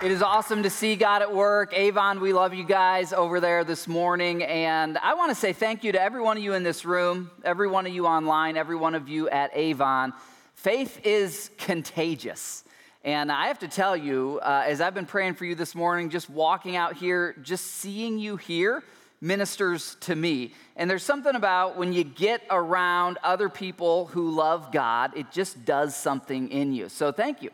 It is awesome to see God at work. Avon, we love you guys over there this morning. And I want to say thank you to every one of you in this room, every one of you online, every one of you at Avon. Faith is contagious. And I have to tell you, uh, as I've been praying for you this morning, just walking out here, just seeing you here ministers to me. And there's something about when you get around other people who love God, it just does something in you. So thank you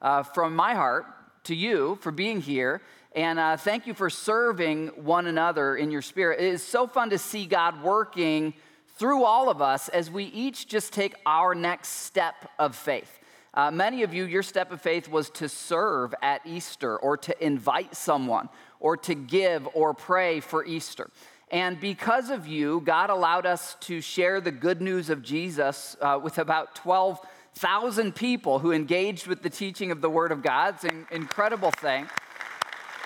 uh, from my heart to you for being here. And uh, thank you for serving one another in your spirit. It is so fun to see God working through all of us as we each just take our next step of faith. Uh, many of you, your step of faith was to serve at Easter or to invite someone or to give or pray for Easter. And because of you, God allowed us to share the good news of Jesus uh, with about 12 thousand people who engaged with the teaching of the Word of God. It's an incredible thing.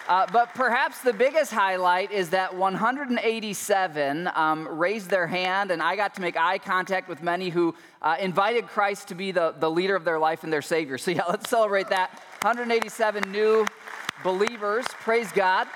Uh, but perhaps the biggest highlight is that 187 um, raised their hand, and I got to make eye contact with many who uh, invited Christ to be the, the leader of their life and their Savior. So, yeah, let's celebrate that. 187 new believers. Praise God.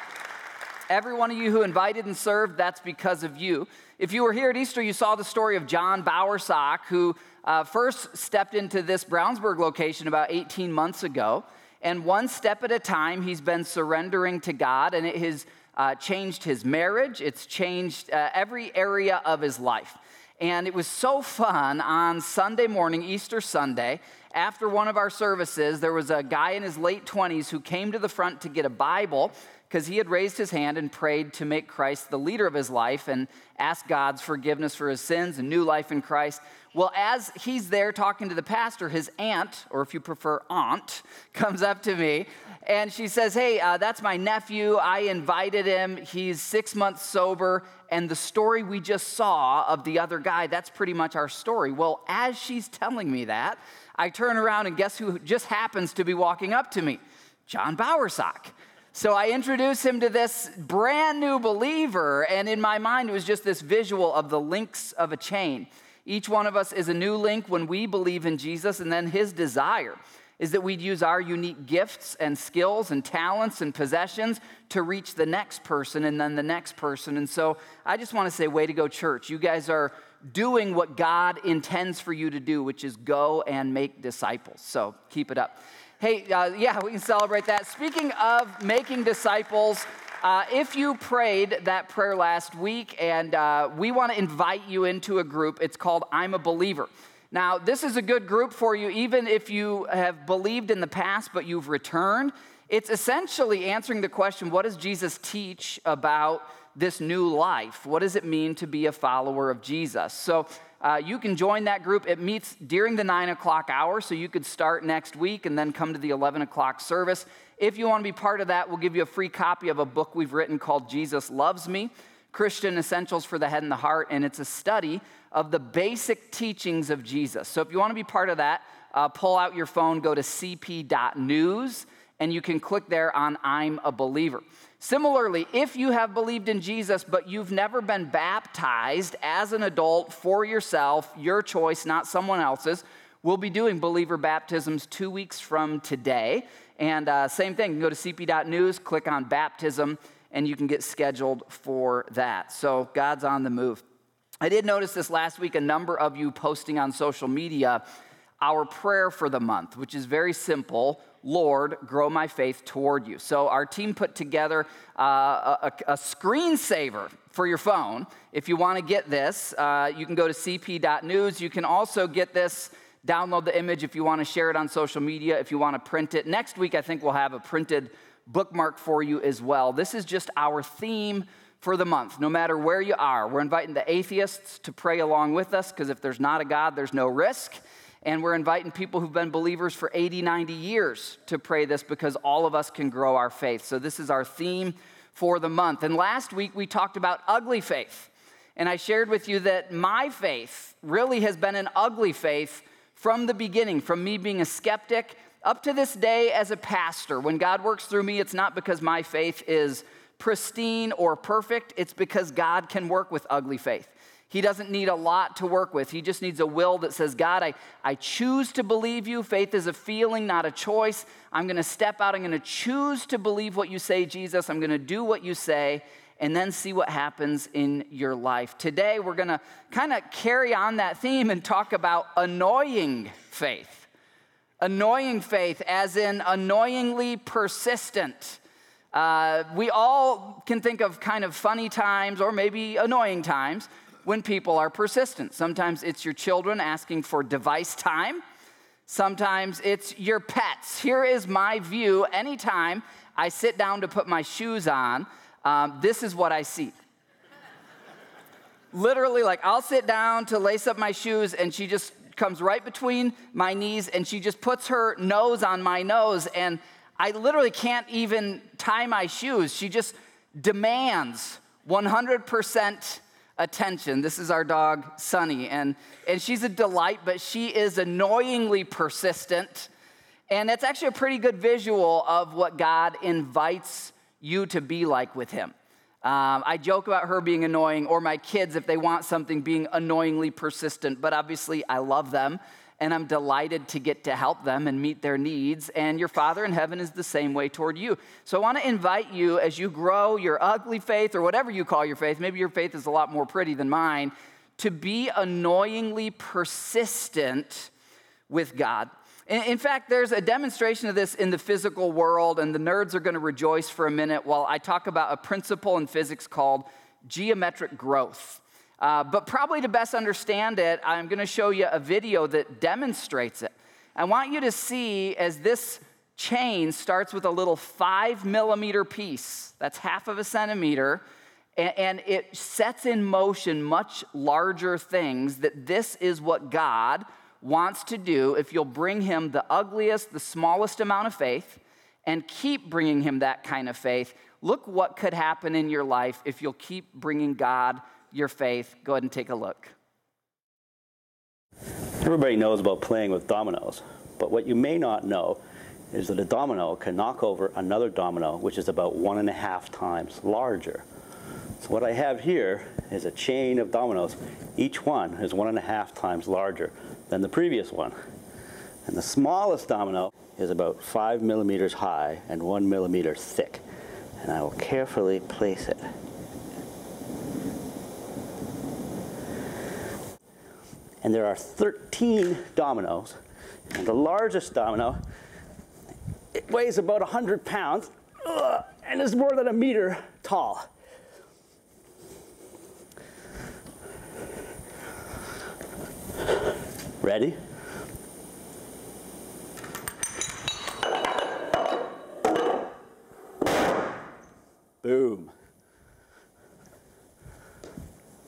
Every one of you who invited and served, that's because of you. If you were here at Easter, you saw the story of John Bowersock, who uh, first stepped into this Brownsburg location about 18 months ago. And one step at a time, he's been surrendering to God, and it has uh, changed his marriage, it's changed uh, every area of his life. And it was so fun on Sunday morning, Easter Sunday, after one of our services, there was a guy in his late 20s who came to the front to get a Bible because he had raised his hand and prayed to make Christ the leader of his life and ask God's forgiveness for his sins and new life in Christ. Well, as he's there talking to the pastor, his aunt, or if you prefer, aunt, comes up to me and she says, Hey, uh, that's my nephew. I invited him. He's six months sober. And the story we just saw of the other guy, that's pretty much our story. Well, as she's telling me that, I turn around and guess who just happens to be walking up to me? John Bowersock. So I introduce him to this brand new believer, and in my mind, it was just this visual of the links of a chain. Each one of us is a new link when we believe in Jesus, and then his desire is that we'd use our unique gifts and skills and talents and possessions to reach the next person and then the next person. And so I just want to say, way to go, church. You guys are doing what God intends for you to do, which is go and make disciples. So keep it up. Hey, uh, yeah, we can celebrate that. Speaking of making disciples, uh, if you prayed that prayer last week, and uh, we want to invite you into a group, it's called I'm a Believer. Now, this is a good group for you, even if you have believed in the past but you've returned. It's essentially answering the question what does Jesus teach about this new life? What does it mean to be a follower of Jesus? So, uh, you can join that group. It meets during the 9 o'clock hour, so you could start next week and then come to the 11 o'clock service. If you want to be part of that, we'll give you a free copy of a book we've written called Jesus Loves Me Christian Essentials for the Head and the Heart, and it's a study of the basic teachings of Jesus. So if you want to be part of that, uh, pull out your phone, go to cp.news, and you can click there on I'm a Believer. Similarly, if you have believed in Jesus, but you've never been baptized as an adult for yourself, your choice, not someone else's, we'll be doing believer baptisms two weeks from today. And uh, same thing, you can go to cp.news, click on baptism, and you can get scheduled for that. So God's on the move. I did notice this last week, a number of you posting on social media our prayer for the month, which is very simple Lord, grow my faith toward you. So, our team put together uh, a, a, screensaver for your phone. If you want to get this, uh, you can go to cp.news. You can also get this Download the image if you want to share it on social media, if you want to print it. Next week, I think we'll have a printed bookmark for you as well. This is just our theme for the month, no matter where you are. We're inviting the atheists to pray along with us because if there's not a God, there's no risk. And we're inviting people who've been believers for 80, 90 years to pray this because all of us can grow our faith. So, this is our theme for the month. And last week we talked about ugly faith. And I shared with you that my faith really has been an ugly faith from the beginning, from me being a skeptic up to this day as a pastor. When God works through me, it's not because my faith is pristine or perfect, it's because God can work with ugly faith. He doesn't need a lot to work with. He just needs a will that says, God, I, I choose to believe you. Faith is a feeling, not a choice. I'm going to step out. I'm going to choose to believe what you say, Jesus. I'm going to do what you say, and then see what happens in your life. Today, we're going to kind of carry on that theme and talk about annoying faith. Annoying faith, as in annoyingly persistent. Uh, we all can think of kind of funny times or maybe annoying times when people are persistent. Sometimes it's your children asking for device time. Sometimes it's your pets. Here is my view anytime I sit down to put my shoes on, um, this is what I see. Literally, like I'll sit down to lace up my shoes, and she just comes right between my knees and she just puts her nose on my nose, and I literally can't even tie my shoes. She just demands 100% attention. This is our dog, Sunny, and, and she's a delight, but she is annoyingly persistent. And it's actually a pretty good visual of what God invites you to be like with Him. Um, I joke about her being annoying, or my kids, if they want something, being annoyingly persistent, but obviously I love them and I'm delighted to get to help them and meet their needs. And your Father in heaven is the same way toward you. So I want to invite you as you grow your ugly faith or whatever you call your faith, maybe your faith is a lot more pretty than mine, to be annoyingly persistent with God. In fact, there's a demonstration of this in the physical world, and the nerds are going to rejoice for a minute while I talk about a principle in physics called geometric growth. Uh, but probably to best understand it, I'm going to show you a video that demonstrates it. I want you to see as this chain starts with a little five millimeter piece, that's half of a centimeter, and, and it sets in motion much larger things, that this is what God wants to do if you'll bring him the ugliest, the smallest amount of faith, and keep bringing him that kind of faith. Look what could happen in your life if you'll keep bringing God your faith. Go ahead and take a look. Everybody knows about playing with dominoes, but what you may not know is that a domino can knock over another domino, which is about one and a half times larger. So what I have here is a chain of dominoes. Each one is one and a half times larger than the previous one. And the smallest domino is about five millimeters high and one millimeter thick. And I will carefully place it and there are 13 dominoes. And the largest domino, it weighs about 100 pounds and is more than a meter tall. Ready? Boom.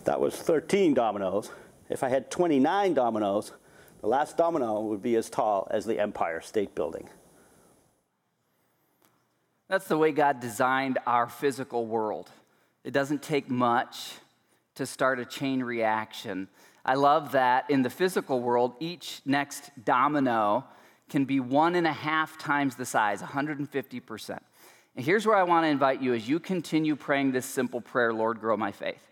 That was 13 dominoes. If I had 29 dominoes, the last domino would be as tall as the Empire State Building. That's the way God designed our physical world. It doesn't take much to start a chain reaction. I love that in the physical world, each next domino can be one and a half times the size, 150%. And here's where I want to invite you as you continue praying this simple prayer Lord, grow my faith.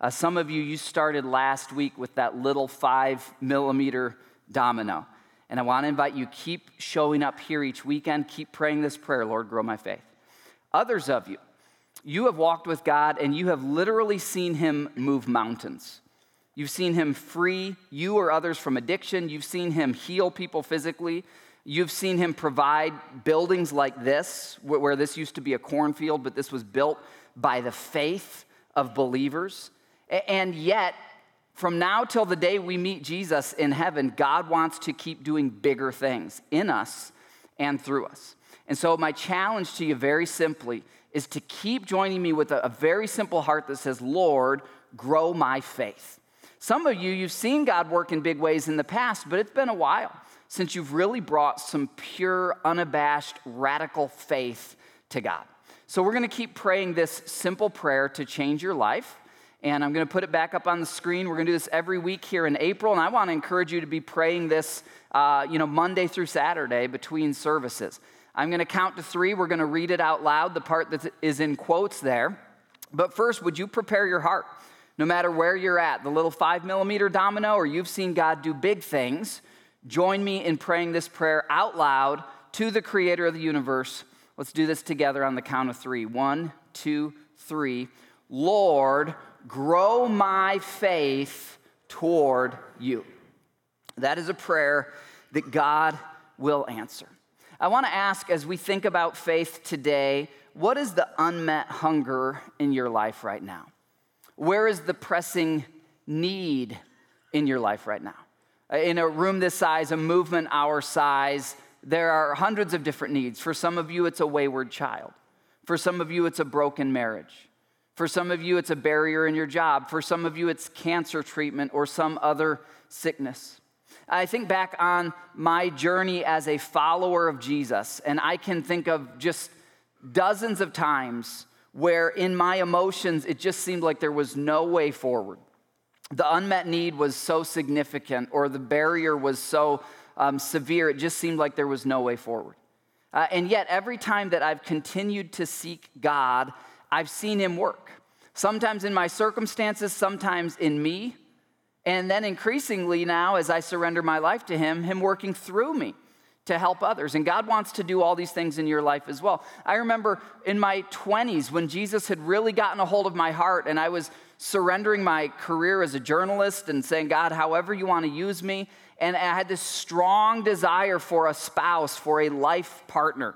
Uh, some of you, you started last week with that little five millimeter domino. And I want to invite you, keep showing up here each weekend. Keep praying this prayer, Lord, grow my faith. Others of you, you have walked with God and you have literally seen Him move mountains. You've seen Him free you or others from addiction. You've seen Him heal people physically. You've seen Him provide buildings like this, where this used to be a cornfield, but this was built by the faith of believers. And yet, from now till the day we meet Jesus in heaven, God wants to keep doing bigger things in us and through us. And so, my challenge to you, very simply, is to keep joining me with a, very simple heart that says, Lord, grow my faith. Some of you, you've seen God work in big ways in the past, but it's been a while since you've really brought some pure, unabashed, radical faith to God. So we're going to keep praying this simple prayer to change your life. And I'm going to put it back up on the screen. We're going to do this every week here in April. And I want to encourage you to be praying this, uh, you know, Monday through Saturday between services. I'm going to count to three. We're going to read it out loud, the part that is in quotes there. But first, would you prepare your heart? No matter where you're at, the little five millimeter domino, or you've seen God do big things, join me in praying this prayer out loud to the creator of the universe. Let's do this together on the count of three. One, two, three. Lord, grow my faith toward you. That is a prayer that God will answer. I want to ask as we think about faith today, what is the unmet hunger in your life right now? Where is the pressing need in your life right now? Uh, in a room this size, a movement our size, there are hundreds of different needs. For some of you, it's a wayward child. For some of you, it's a broken marriage. For some of you, it's a barrier in your job. For some of you, it's cancer treatment or some other sickness. I think back on my journey as a follower of Jesus, and I can think of just dozens of times where in my emotions it just seemed like there was no way forward. The unmet need was so significant, or the barrier was so um, severe, it just seemed like there was no way forward. Uh, and yet, every time that I've continued to seek God, I've seen Him work. Sometimes in my circumstances, sometimes in me. And then increasingly now, as I surrender my life to Him, Him working through me to help others. And God wants to do all these things in your life as well. I remember in my 20s when Jesus had really gotten a hold of my heart and I was surrendering my career as a journalist and saying, God, however you want to use me. And I had this strong desire for a spouse, for a life partner.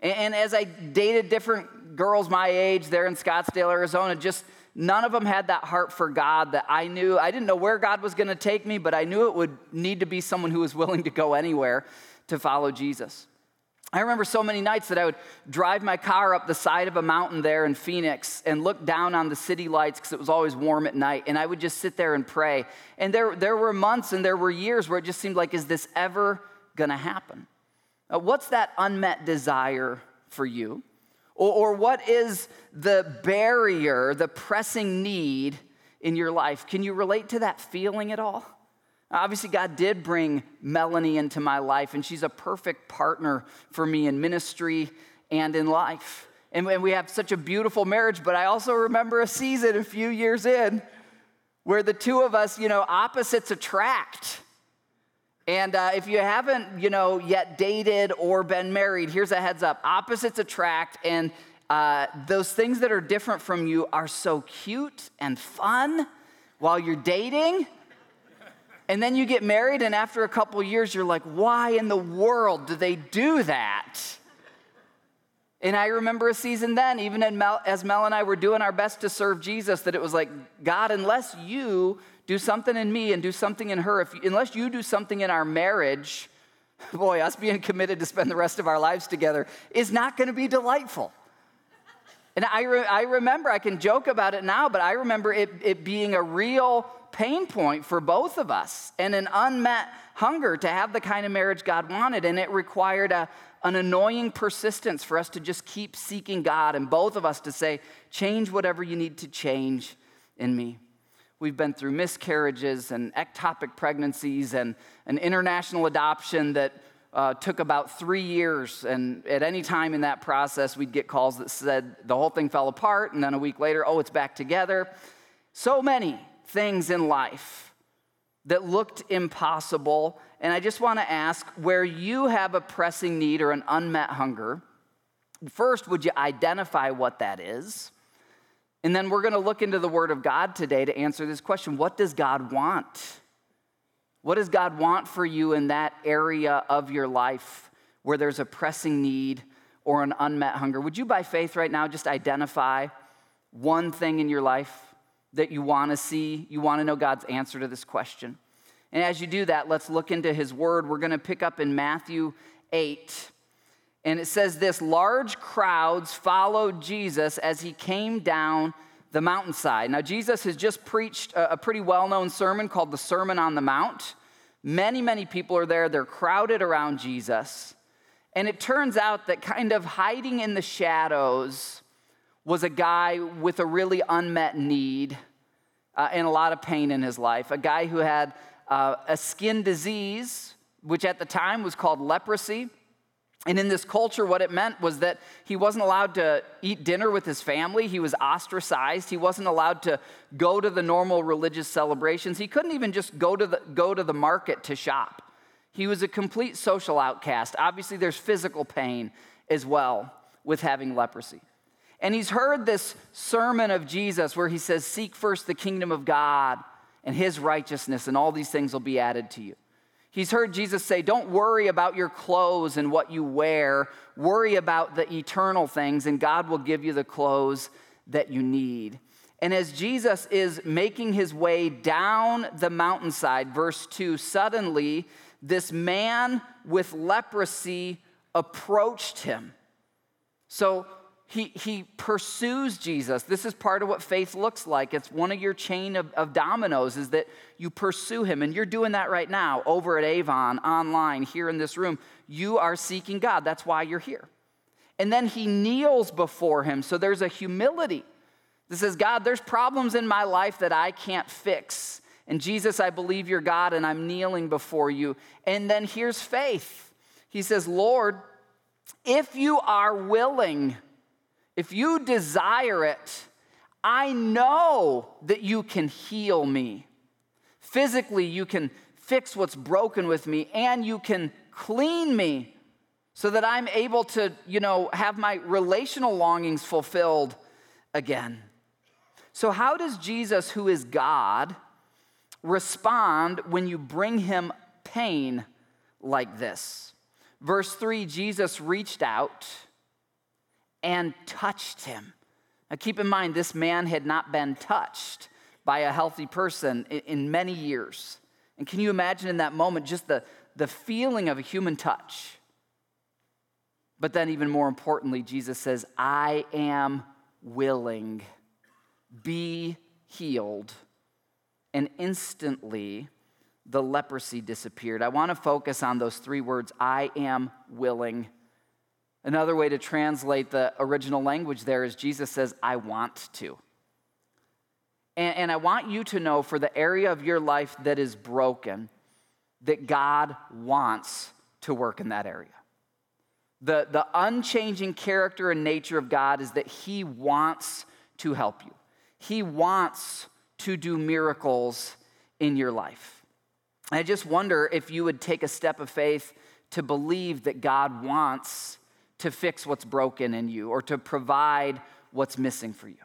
And as I dated different girls my age there in Scottsdale, Arizona, just none of them had that heart for God that I knew. I didn't know where God was going to take me, but I knew it would need to be someone who was willing to go anywhere to follow Jesus. I remember so many nights that I would drive my car up the side of a mountain there in Phoenix and look down on the city lights because it was always warm at night. And I would just sit there and pray. And there, there were months and there were years where it just seemed like, is this ever going to happen? Uh, what's that unmet desire for you? Or, or what is the barrier, the pressing need in your life? Can you relate to that feeling at all? Obviously, God did bring Melanie into my life, and she's a perfect partner for me in ministry and in life. And we have such a beautiful marriage, but I also remember a season a few years in where the two of us, you know, opposites attract. And uh, if you haven't, you know, yet dated or been married, here's a heads up opposites attract, and uh, those things that are different from you are so cute and fun while you're dating and then you get married, and after a couple years, you're like, why in the world do they do that? And I remember a season then, even as Mel and I were doing our best to serve Jesus, that it was like, God, unless you do something in me and do something in her, if, unless you do something in our marriage, boy, us being committed to spend the rest of our lives together is not going to be delightful. And I, re- I remember, I can joke about it now, but I remember it, it being a real pain point for both of us and an unmet hunger to have the kind of marriage God wanted. And it required a, an annoying persistence for us to just keep seeking God and both of us to say, change whatever you need to change in me. We've been through miscarriages and ectopic pregnancies and an international adoption that uh, took about three years. And at any time in that process, we'd get calls that said the whole thing fell apart. And then a week later, oh, it's back together. So many things in life that looked impossible. And I just want to ask where you have a pressing need or an unmet hunger, first, would you identify what that is? And then we're going to look into the Word of God today to answer this question What does God want? What does God want for you in that area of your life where there's a pressing need or an unmet hunger? Would you, by faith right now, just identify one thing in your life? That you want to see. You want to know God's answer to this question. And as you do that, let's look into his word. We're going to pick up in Matthew 8. And it says this large crowds followed Jesus as he came down the mountainside. Now, Jesus has just preached a, pretty well known sermon called the Sermon on the Mount. Many, many people are there. They're crowded around Jesus. And it turns out that kind of hiding in the shadows was a guy with a really unmet need uh, and a lot of pain in his life. A guy who had uh, a skin disease, which at the time was called leprosy. And in this culture, what it meant was that he wasn't allowed to eat dinner with his family. He was ostracized. He wasn't allowed to go to the normal religious celebrations. He couldn't even just go to the, go to the market to shop. He was a complete social outcast. Obviously, there's physical pain as well with having leprosy. And he's heard this sermon of Jesus where he says, Seek first the kingdom of God and his righteousness, and all these things will be added to you. He's heard Jesus say, Don't worry about your clothes and what you wear. Worry about the eternal things, and God will give you the clothes that you need. And as Jesus is making his way down the mountainside, verse 2, suddenly this man with leprosy approached him. So he, he pursues Jesus. This is part of what faith looks like. It's one of your chain of, of dominoes is that you pursue him. And you're doing that right now over at Avon, online, here in this room. You are seeking God. That's why you're here. And then he kneels before him. So there's a humility. This says, God, there's problems in my life that I can't fix. And Jesus, I believe you're God and I'm kneeling before you. And then here's faith. He says, Lord, if you are willing, if you desire it, I know that you can heal me. Physically, you can fix what's broken with me and you can clean me so that I'm able to, you know, have my relational longings fulfilled again. So, how does Jesus, who is God, respond when you bring him pain like this? Verse 3 Jesus reached out and touched him. Now, keep in mind, this man had not been touched by a healthy person in, in many years. And can you imagine in that moment just the, the feeling of a human touch? But then, even more importantly, Jesus says, I am willing, be healed. And instantly, the leprosy disappeared. I want to focus on those three words I am willing. Another way to translate the original language there is Jesus says, I want to. And, and I want you to know for the area of your life that is broken, that God wants to work in that area. The, the unchanging character and nature of God is that He wants to help you, He wants to do miracles in your life. I just wonder if you would take a step of faith to believe that God wants to fix what's broken in you or to provide what's missing for you.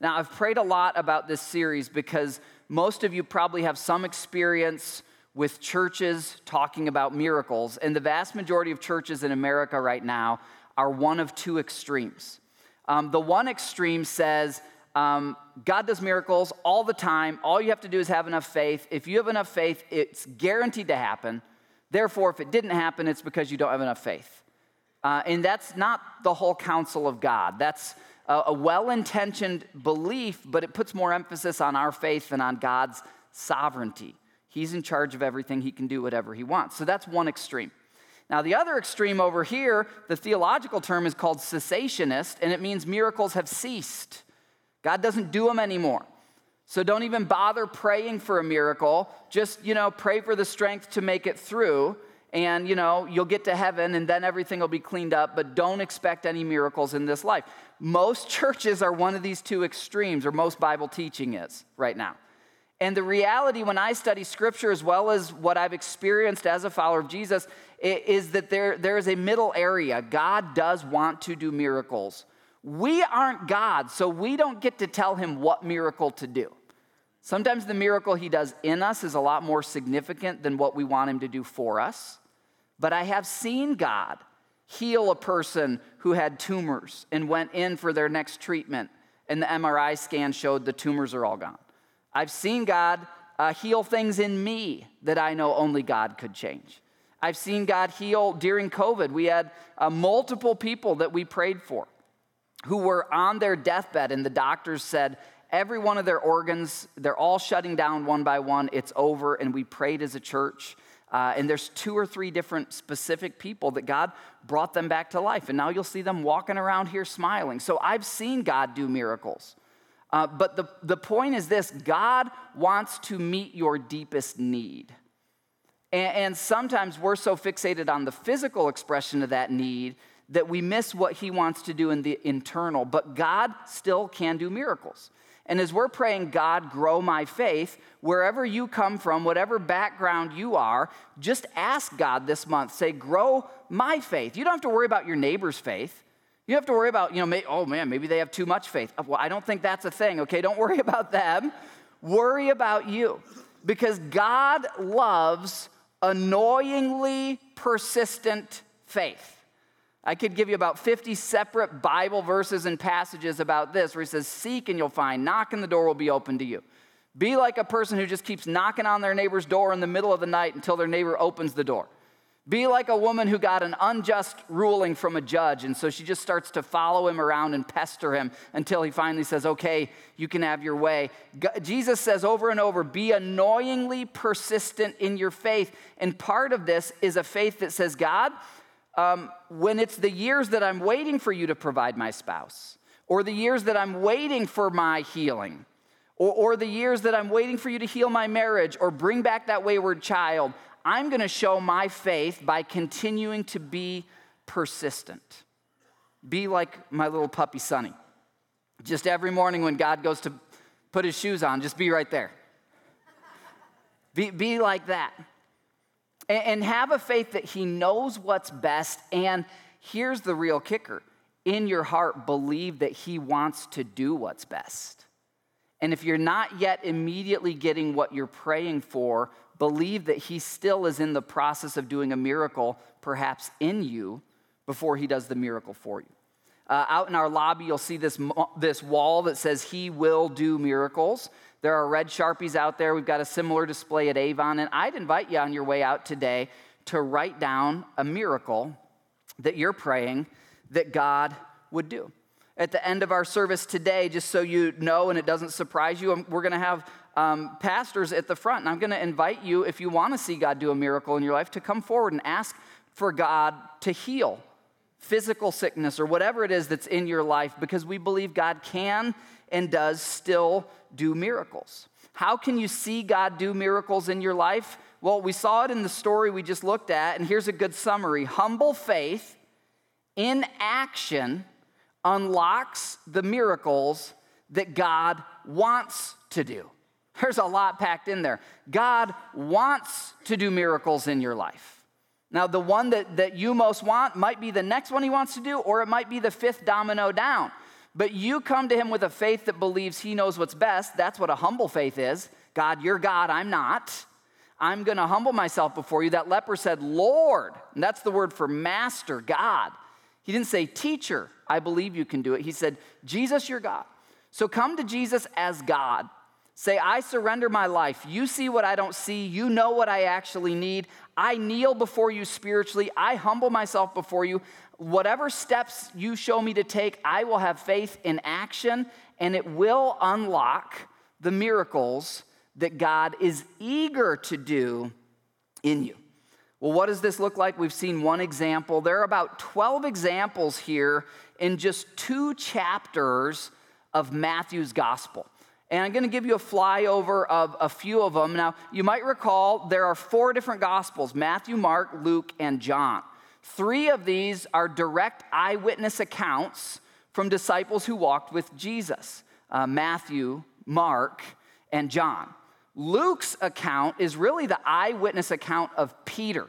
Now, I've prayed a lot about this series because most of you probably have some experience with churches talking about miracles, and the vast majority of churches in America right now are one of two extremes. Um, the one extreme says, um, God does miracles all the time. All you have to do is have enough faith. If you have enough faith, it's guaranteed to happen. Therefore, if it didn't happen, it's because you don't have enough faith. Uh, and that's not the whole counsel of God. That's a, a well intentioned belief, but it puts more emphasis on our faith than on God's sovereignty. He's in charge of everything, He can do whatever He wants. So that's one extreme. Now, the other extreme over here, the theological term is called cessationist, and it means miracles have ceased. God doesn't do them anymore. So don't even bother praying for a miracle. Just, you know, pray for the strength to make it through and you know you'll get to heaven and then everything will be cleaned up but don't expect any miracles in this life. Most churches are one of these two extremes or most bible teaching is right now. And the reality when i study scripture as well as what i've experienced as a follower of jesus is that there, there is a middle area. God does want to do miracles. We aren't god so we don't get to tell him what miracle to do. Sometimes the miracle he does in us is a lot more significant than what we want him to do for us but I have seen God heal a person who had tumors and went in for their next treatment, and the MRI scan showed the tumors are all gone. I've seen God uh, heal things in me that I know only God could change. I've seen God heal during COVID. We had uh, multiple people that we prayed for who were on their deathbed, and the doctors said, Every one of their organs, they're all shutting down one by one. It's over. And we prayed as a church. Uh, and there's two or three different specific people that God brought them back to life. And now you'll see them walking around here smiling. So I've seen God do miracles. Uh, but the, the point is this God wants to meet your deepest need. And, and sometimes we're so fixated on the physical expression of that need that we miss what He wants to do in the internal. But God still can do miracles. And as we're praying, God, grow my faith, wherever you come from, whatever background you are, just ask God this month, say, grow my faith. You don't have to worry about your neighbor's faith. You have to worry about, you know, oh man, maybe they have too much faith. Well, I don't think that's a thing, okay? Don't worry about them. Worry about you. Because God loves annoyingly persistent faith. I could give you about 50 separate Bible verses and passages about this where he says, Seek and you'll find, knock and the door will be open to you. Be like a person who just keeps knocking on their neighbor's door in the middle of the night until their neighbor opens the door. Be like a woman who got an unjust ruling from a judge, and so she just starts to follow him around and pester him until he finally says, Okay, you can have your way. Jesus says over and over, Be annoyingly persistent in your faith. And part of this is a faith that says, God, um, when it's the years that I'm waiting for you to provide my spouse, or the years that I'm waiting for my healing, or, or the years that I'm waiting for you to heal my marriage or bring back that wayward child, I'm going to show my faith by continuing to be persistent. Be like my little puppy Sonny. Just every morning when God goes to put his shoes on, just be right there. Be, be like that and have a faith that He knows what's best. And here's the real kicker in your heart, believe that He wants to do what's best. And if you're not yet immediately getting what you're praying for, believe that He still is in the process of doing a miracle, perhaps in you, before He does the miracle for you. Uh, out in our lobby, you'll see this, this wall that says, He will do miracles. There are red Sharpies out there. We've got a similar display at Avon. And I'd invite you on your way out today to write down a miracle that you're praying that God would do. At the end of our service today, just so you know and it doesn't surprise you, um, we're going to have um, pastors at the front. And I'm going to invite you, if you want to see God do a miracle in your life, to come forward and ask for God to heal physical sickness or whatever it is that's in your life because we believe God can and does still do miracles. How can you see God do miracles in your life? Well, we saw it in the story we just looked at, and here's a good summary humble faith in action unlocks the miracles that God wants to do. There's a lot packed in there. God wants to do miracles in your life. Now, the one that, that you most want might be the next one he wants to do, or it might be the fifth domino down. But you come to him with a faith that believes he knows what's best. That's what a humble faith is. God, you're God, I'm not. I'm going to humble myself before you. That leper said, Lord, and that's the word for master, God. He didn't say, teacher, I believe you can do it. He said, Jesus, you're God. So come to Jesus as God. Say, I surrender my life. You see what I don't see. You know what I actually need. I kneel before you spiritually. I humble myself before you whatever steps you show me to take, I will have faith in action and it will unlock the miracles that God is eager to do in you. Well, what does this look like? We've seen one example. There are about 12 examples here in just two chapters of Matthew's gospel. And I'm going to give you a flyover of a few of them. Now, you might recall there are four different gospels Matthew, Mark, Luke, and John. Three of these are direct eyewitness accounts from disciples who walked with Jesus uh, Matthew, Mark, and John. Luke's account is really the eyewitness account of Peter.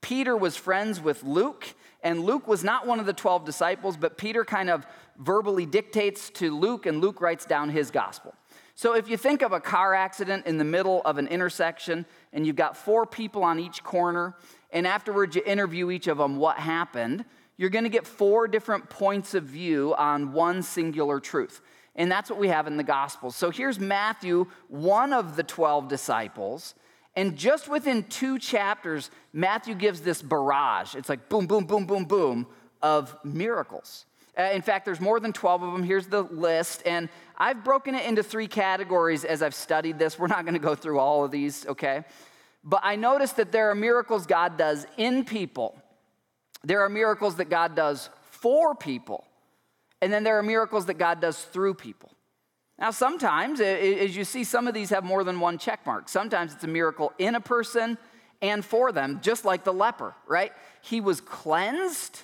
Peter was friends with Luke, and Luke was not one of the 12 disciples, but Peter kind of verbally dictates to Luke, and Luke writes down his gospel. So if you think of a car accident in the middle of an intersection, and you've got four people on each corner, and afterwards you interview each of them what happened, you're going to get four different points of view on one singular truth. And that's what we have in the Gospels. So here's Matthew, one of the 12 disciples. And just within two chapters, Matthew gives this barrage. It's like boom, boom, boom, boom, boom of miracles. Uh, in fact, there's more than 12 of them. Here's the list. And I've broken it into three categories as I've studied this. We're not going to go through all of these, okay? But I noticed that there are miracles God does in people, there are miracles that God does for people, and then there are miracles that God does through people. Now, sometimes, as you see, some of these have more than one check mark. Sometimes it's a miracle in a person and for them, just like the leper, right? He was cleansed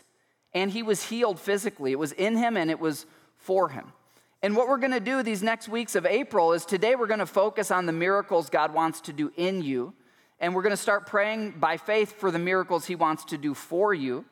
and he was healed physically. It was in him and it was for him. And what we're going to do these next weeks of April is today we're going to focus on the miracles God wants to do in you. And we're going to start praying by faith for the miracles he wants to do for you.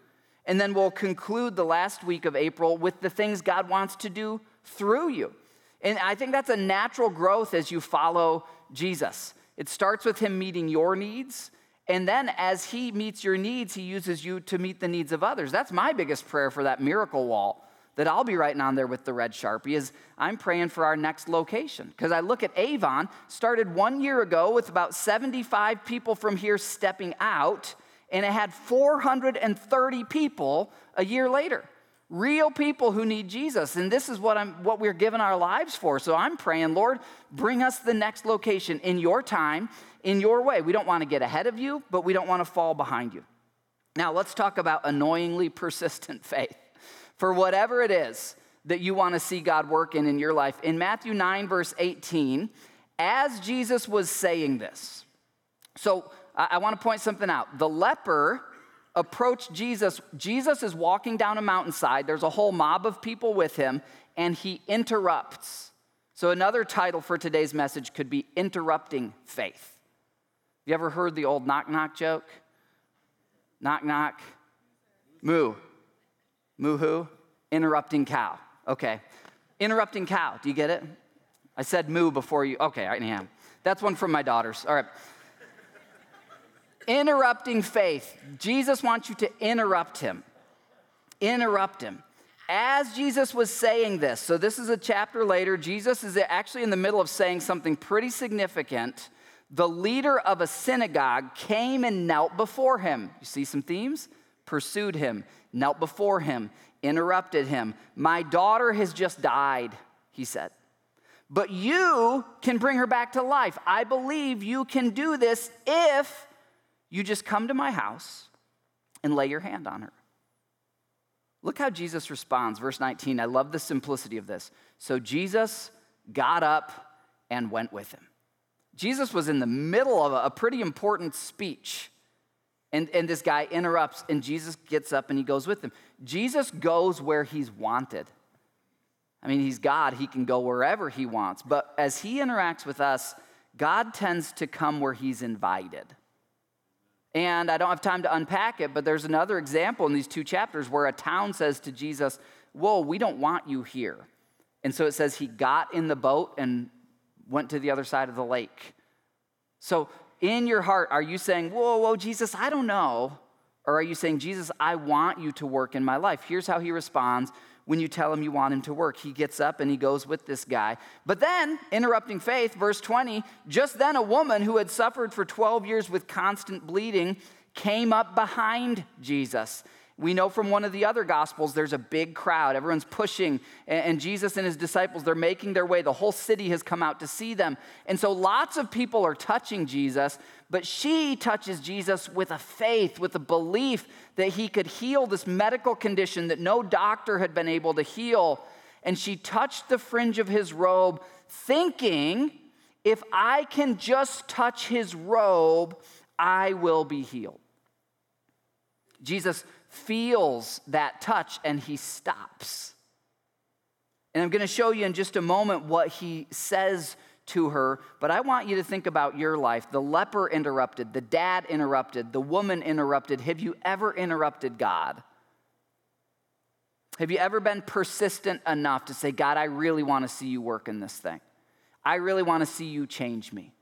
And then we'll conclude the last week of April with the things God wants to do through you. And I think that's a natural growth as you follow Jesus. It starts with him meeting your needs, and then as he meets your needs, he uses you to meet the needs of others. That's my biggest prayer for that miracle wall that I'll be writing on there with the red Sharpie is I'm praying for our next location. Because I look at Avon, started one year ago with about 75 people from here stepping out, and it had 430 people a year later real people who need Jesus. And this is what, I'm, what we're given our lives for. So I'm praying, Lord, bring us the next location in your time, in your way. We don't want to get ahead of you, but we don't want to fall behind you. Now, let's talk about annoyingly persistent faith. For whatever it is that you want to see God work in your life, in Matthew 9, verse 18, as Jesus was saying this, so I, I want to point something out. The leper approached Jesus. Jesus is walking down a mountainside. There's a whole mob of people with him, and he interrupts. So, another title for today's message could be Interrupting Faith. You ever heard the old knock knock joke? Knock knock. Moo. Moo who? Interrupting cow. Okay. Interrupting cow. Do you get it? I said moo before you. Okay, I am. That's one from my daughters. All right. Interrupting faith. Jesus wants you to interrupt him. Interrupt him. As Jesus was saying this, so this is a chapter later, Jesus is actually in the middle of saying something pretty significant. The leader of a synagogue came and knelt before him. You see some themes? Pursued him, knelt before him, interrupted him. My daughter has just died, he said. But you can bring her back to life. I believe you can do this if you just come to my house and lay your hand on her. Look how Jesus responds. Verse 19, I love the simplicity of this. So Jesus got up and went with him. Jesus was in the middle of a, pretty important speech. And, and this guy interrupts, and Jesus gets up and he goes with him. Jesus goes where he's wanted. I mean, he's God, he can go wherever he wants. But as he interacts with us, God tends to come where he's invited. And I don't have time to unpack it, but there's another example in these two chapters where a town says to Jesus, Whoa, we don't want you here. And so it says he got in the boat and went to the other side of the lake. So in your heart, are you saying, Whoa, whoa, Jesus, I don't know? Or are you saying, Jesus, I want you to work in my life? Here's how he responds when you tell him you want him to work. He gets up and he goes with this guy. But then, interrupting faith, verse 20, just then a woman who had suffered for 12 years with constant bleeding came up behind Jesus we know from one of the other gospels there's a big crowd. Everyone's pushing, and Jesus and his disciples, they're making their way. The whole city has come out to see them. And so lots of people are touching Jesus, but she touches Jesus with a faith, with a belief that he could heal this medical condition that no doctor had been able to heal. And she touched the fringe of his robe, thinking, if I can just touch his robe, I will be healed. Jesus feels that touch and he stops. And I'm going to show you in just a moment what he says to her, but I want you to think about your life. The leper interrupted, the dad interrupted, the woman interrupted. Have you ever interrupted God? Have you ever been persistent enough to say, God, I really want to see you work in this thing? I really want to see you change me.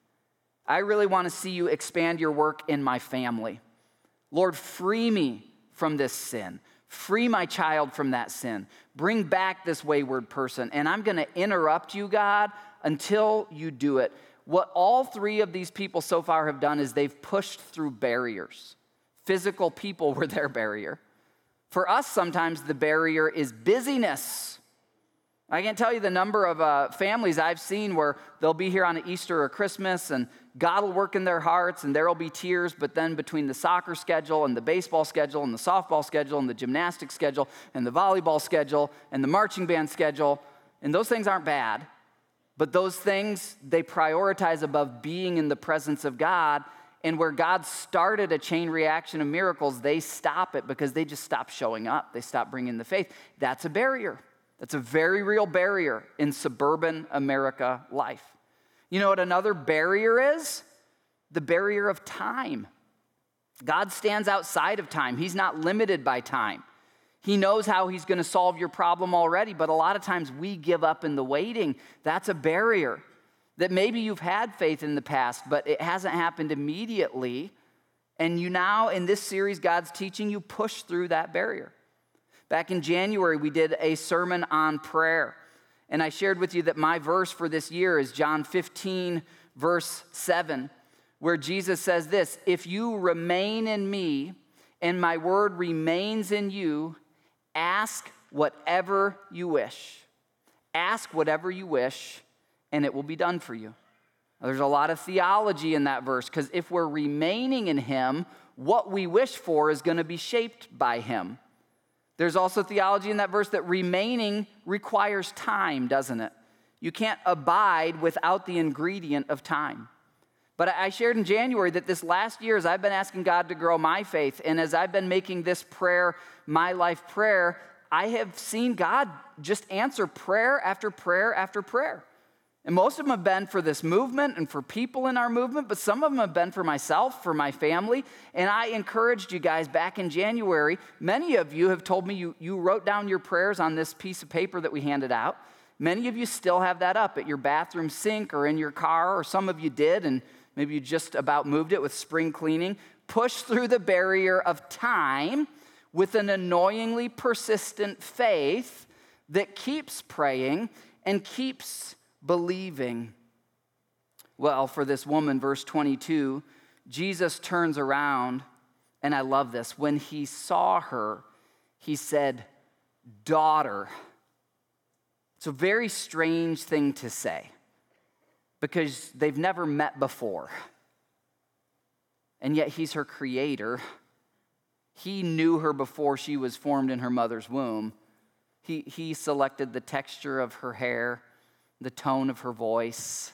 I really want to see you expand your work in my family. Lord, free me from this sin. Free my child from that sin. Bring back this wayward person. And I'm going to interrupt you, God, until you do it. What all three of these people so far have done is they've pushed through barriers. Physical people were their barrier, For us, sometimes the barrier is busyness. I can't tell you the number of uh, families I've seen where they'll be here on Easter or Christmas and God will work in their hearts and there will be tears, but then between the soccer schedule and the baseball schedule and the softball schedule and the gymnastics schedule and the volleyball schedule and the marching band schedule, and those things aren't bad, but those things they prioritize above being in the presence of God. And where God started a chain reaction of miracles, they stop it because they just stop showing up. They stop bringing the faith. That's a barrier. That's a very real barrier in suburban America life. You know what another barrier is? The barrier of time. God stands outside of time, He's not limited by time. He knows how He's going to solve your problem already, but a lot of times we give up in the waiting. That's a barrier. That maybe you've had faith in the past, but it hasn't happened immediately. And you now, in this series, God's teaching you push through that barrier. Back in January, we did a sermon on prayer. And I shared with you that my verse for this year is John 15, verse 7, where Jesus says this If you remain in me and my word remains in you, ask whatever you wish. Ask whatever you wish, and it will be done for you. There's a lot of theology in that verse because if we're remaining in Him, what we wish for is going to be shaped by Him. There's also theology in that verse that remaining requires time, doesn't it? You can't abide without the ingredient of time. But I shared in January that this last year, as I've been asking God to grow my faith, and as I've been making this prayer my life prayer, I have seen God just answer prayer after prayer after prayer. And most of them have been for this movement and for people in our movement, but some of them have been for myself, for my family. And I encouraged you guys back in January. Many of you have told me you, you wrote down your prayers on this piece of paper that we handed out. Many of you still have that up at your bathroom sink or in your car, or some of you did, and maybe you just about moved it with spring cleaning. Push through the barrier of time with an annoyingly persistent faith that keeps praying and keeps believing. Well, for this woman, verse 22, Jesus turns around, and I love this. When he saw her, he said, Daughter. It's a very strange thing to say because they've never met before. And yet, he's her creator. He knew her before she was formed in her mother's womb. He, he selected the texture of her hair the tone of her voice.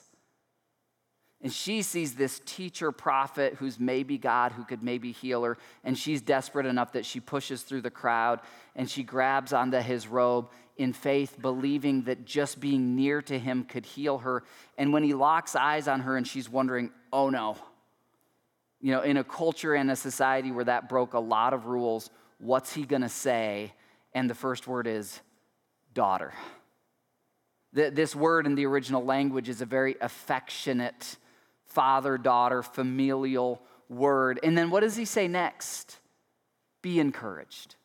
And she sees this teacher prophet who's maybe God who could maybe heal her. And she's desperate enough that she pushes through the crowd and she grabs onto his robe in faith, believing that just being near to him could heal her. And when he locks eyes on her and she's wondering, oh no, you know, in a culture and a society where that broke a lot of rules, what's he gonna say? And the first word is daughter. This word in the original language is a very affectionate father daughter familial word. And then what does he say next? Be encouraged.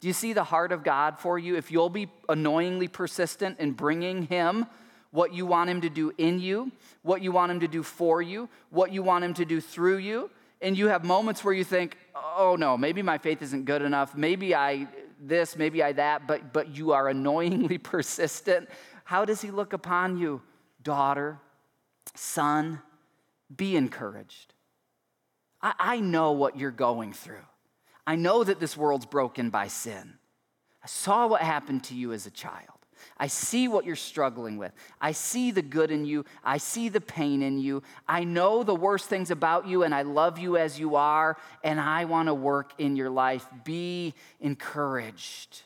Do you see the heart of God for you? If you'll be annoyingly persistent in bringing him what you want him to do in you, what you want him to do for you, what you want him to do through you, and you have moments where you think, oh no, maybe my faith isn't good enough, maybe I this, maybe I that, but, but you are annoyingly persistent how does he look upon you? Daughter, son, be encouraged. I, I know what you're going through. I know that this world's broken by sin. I saw what happened to you as a child. I see what you're struggling with. I see the good in you. I see the pain in you. I know the worst things about you, and I love you as you are, and I want to work in your life. Be encouraged.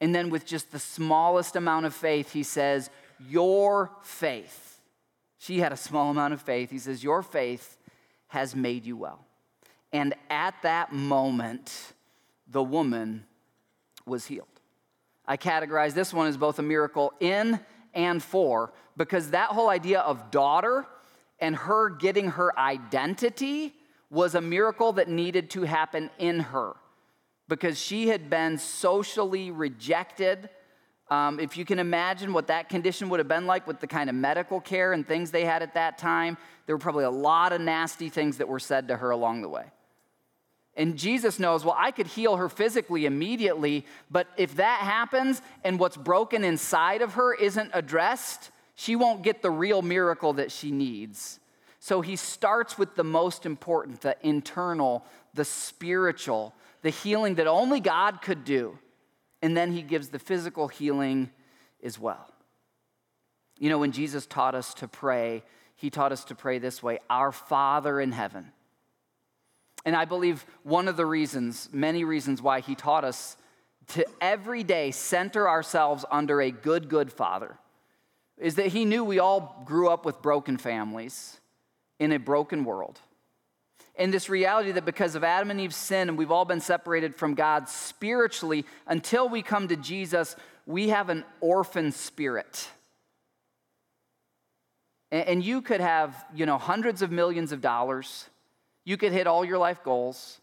And then, with just the smallest amount of faith, he says, Your faith. She had a small amount of faith. He says, Your faith has made you well. And at that moment, the woman was healed. I categorize this one as both a miracle in and for, because that whole idea of daughter and her getting her identity was a miracle that needed to happen in her because she had been socially rejected. Um, if you can imagine what that condition would have been like with the kind of medical care and things they had at that time, there were probably a lot of nasty things that were said to her along the way. And Jesus knows, well, I could heal her physically immediately, but if that happens and what's broken inside of her isn't addressed, she won't get the real miracle that she needs. So he starts with the most important, the internal, the spiritual, the healing that only God could do. And then he gives the physical healing as well. You know, when Jesus taught us to pray, he taught us to pray this way Our Father in heaven. And I believe one of the reasons, many reasons why he taught us to every day center ourselves under a good, good Father is that he knew we all grew up with broken families in a broken world. And this reality that because of Adam and Eve's sin, and we've all been separated from God spiritually, until we come to Jesus, we have an orphan spirit. And you could have, you know, hundreds of millions of dollars. You could hit all your life goals.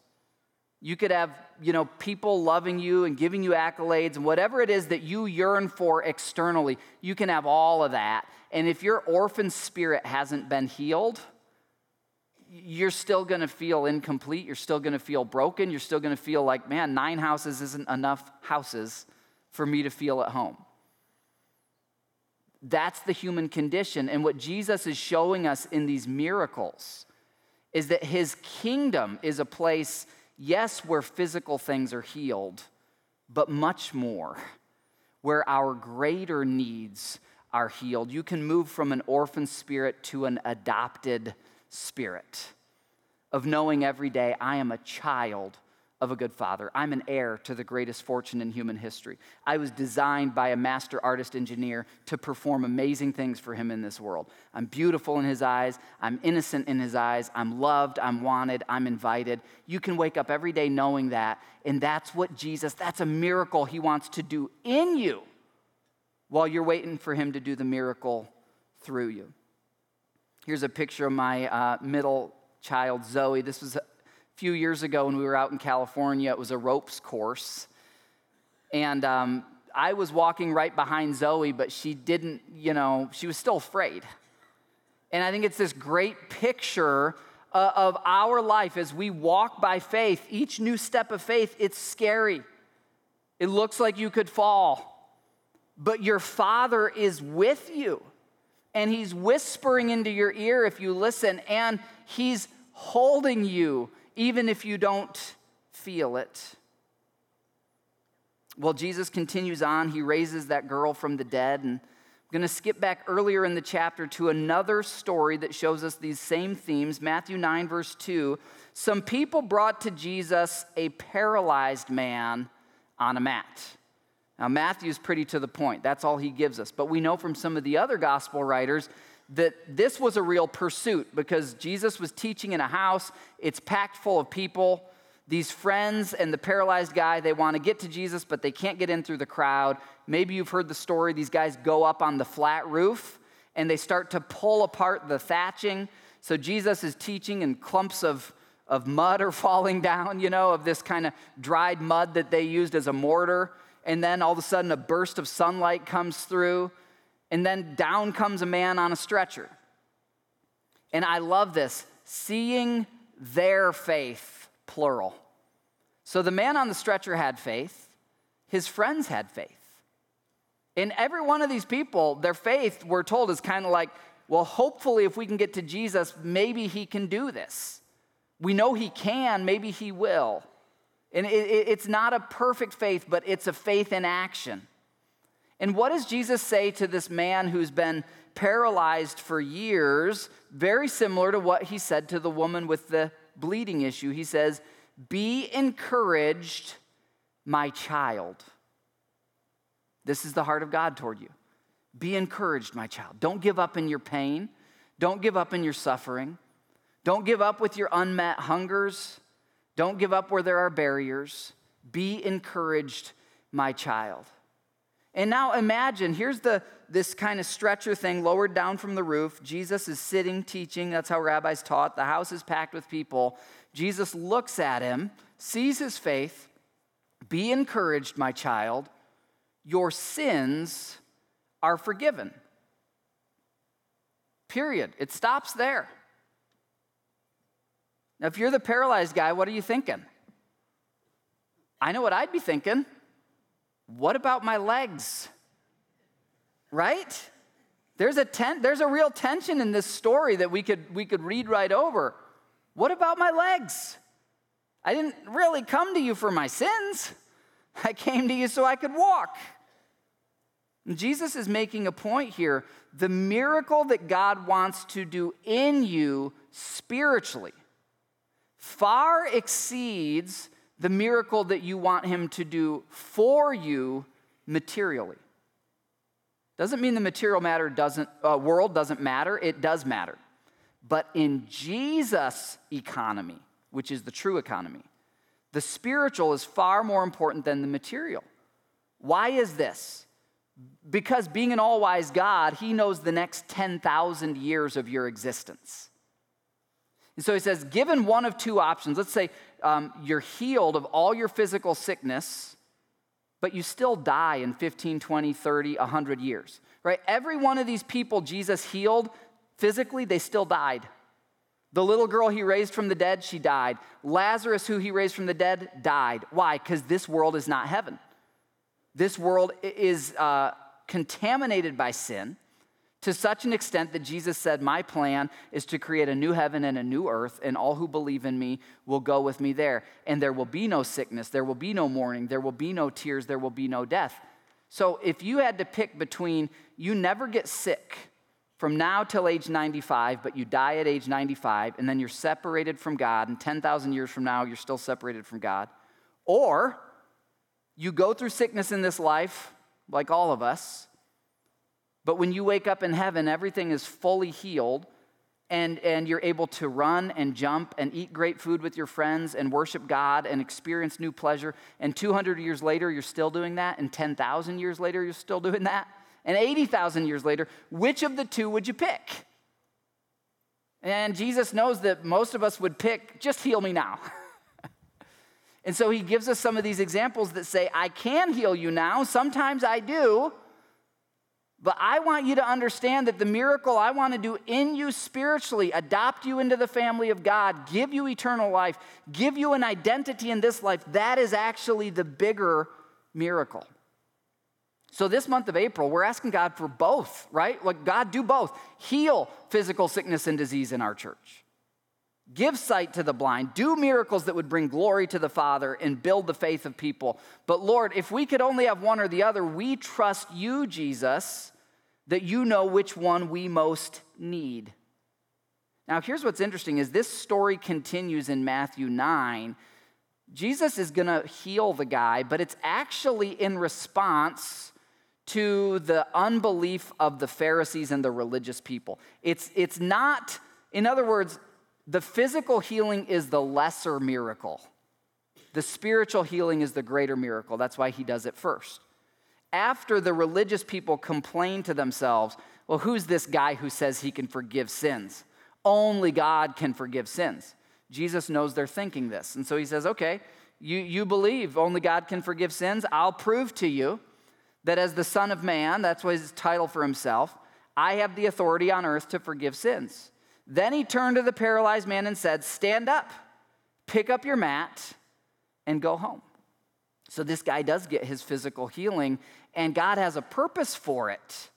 You could have, you know, people loving you and giving you accolades and whatever it is that you yearn for externally, you can have all of that. And if your orphan spirit hasn't been healed, you're still going to feel incomplete. You're still going to feel broken. You're still going to feel like, man, nine houses isn't enough houses for me to feel at home. That's the human condition. And what Jesus is showing us in these miracles is that his kingdom is a place, yes, where physical things are healed, but much more, where our greater needs are healed. You can move from an orphan spirit to an adopted spirit of knowing every day I am a child of a good father. I'm an heir to the greatest fortune in human history. I was designed by a master artist engineer to perform amazing things for him in this world. I'm beautiful in his eyes. I'm innocent in his eyes. I'm loved. I'm wanted. I'm invited. You can wake up every day knowing that. And that's what Jesus, that's a miracle he wants to do in you while you're waiting for him to do the miracle through you. Here's a picture of my uh, middle child, Zoe. This was a few years ago when we were out in California. It was a ropes course. And um, I was walking right behind Zoe, but she didn't, you know, she was still afraid. And I think it's this great picture uh, of our life as we walk by faith. Each new step of faith, it's scary. It looks like you could fall, but your Father is with you and he's whispering into your ear if you listen, and he's holding you even if you don't feel it. Well, Jesus continues on. He raises that girl from the dead. And I'm going to skip back earlier in the chapter to another story that shows us these same themes. Matthew 9, verse 2. Some people brought to Jesus a paralyzed man on a mat. Now, Matthew's pretty to the point. That's all he gives us. But we know from some of the other gospel writers that this was a real pursuit because Jesus was teaching in a house. It's packed full of people. These friends and the paralyzed guy, they want to get to Jesus, but they can't get in through the crowd. Maybe you've heard the story. These guys go up on the flat roof and they start to pull apart the thatching. So Jesus is teaching, and clumps of, of mud are falling down, you know, of this kind of dried mud that they used as a mortar and then all of a sudden a burst of sunlight comes through, and then down comes a man on a stretcher. And I love this seeing their faith, plural. So the man on the stretcher had faith, his friends had faith. And every one of these people, their faith, we're told, is kind of like, well, hopefully, if we can get to Jesus, maybe he can do this. We know he can, maybe he will. And it, it, it's not a perfect faith, but it's a faith in action. And what does Jesus say to this man who's been paralyzed for years? Very similar to what he said to the woman with the bleeding issue. He says, Be encouraged, my child. This is the heart of God toward you. Be encouraged, my child. Don't give up in your pain. Don't give up in your suffering. Don't give up with your unmet hungers. Don't give up where there are barriers. Be encouraged, my child. And now imagine here's the this kind of stretcher thing lowered down from the roof. Jesus is sitting teaching. That's how rabbis taught. The house is packed with people. Jesus looks at him, sees his faith. Be encouraged, my child. Your sins are forgiven. Period. It stops there. Now, if you're the paralyzed guy, what are you thinking? I know what I'd be thinking. What about my legs? Right? There's a, ten, there's a real tension in this story that we could, we could read right over. What about my legs? I didn't really come to you for my sins. I came to you so I could walk. And Jesus is making a point here. The miracle that God wants to do in you spiritually far exceeds the miracle that you want Him to do for you materially. Doesn't mean the material matter doesn't, uh, world doesn't matter, it does matter. But in Jesus' economy, which is the true economy, the spiritual is far more important than the material. Why is this? Because being an all wise God, He knows the next 10,000 years of your existence. And so He says, given one of two options, let's say um, you're healed of all your physical sickness, but you still die in 15, 20, 30, 100 years, right? Every one of these people Jesus healed physically, they still died. The little girl he raised from the dead, she died. Lazarus, who he raised from the dead, died. Why? Because this world is not heaven. This world is uh, contaminated by sin to such an extent that Jesus said, My plan is to create a new heaven and a new earth, and all who believe in me will go with me there. And there will be no sickness, there will be no mourning, there will be no tears, there will be no death. So if you had to pick between you never get sick from now till age 95, but you die at age 95, and then you're separated from God, and 10,000 years from now, you're still separated from God, or you go through sickness in this life, like all of us, but when you wake up in heaven, everything is fully healed, and, and you're able to run and jump and eat great food with your friends and worship God and experience new pleasure. And 200 years later, you're still doing that, and 10,000 years later, you're still doing that, and 80,000 years later, which of the two would you pick? And Jesus knows that most of us would pick, just heal me now. and so he gives us some of these examples that say, I can heal you now. Sometimes I do. But I want you to understand that the miracle I want to do in you spiritually, adopt you into the family of God, give you eternal life, give you an identity in this life, that is actually the bigger miracle. So, this month of April, we're asking God for both, right? Like, God, do both. Heal physical sickness and disease in our church, give sight to the blind, do miracles that would bring glory to the Father and build the faith of people. But, Lord, if we could only have one or the other, we trust you, Jesus, that you know which one we most need. Now, here's what's interesting is this story continues in Matthew 9. Jesus is going to heal the guy, but it's actually in response to the unbelief of the Pharisees and the religious people. It's, it's not, in other words, the physical healing is the lesser miracle. The spiritual healing is the greater miracle. That's why he does it first after the religious people complain to themselves, well, who's this guy who says he can forgive sins? Only God can forgive sins. Jesus knows they're thinking this. And so he says, okay, you, you believe only God can forgive sins. I'll prove to you that as the Son of Man, that's what his title for himself, I have the authority on earth to forgive sins. Then he turned to the paralyzed man and said, Stand up, pick up your mat, and go home. So this guy does get his physical healing, and God has a purpose for it.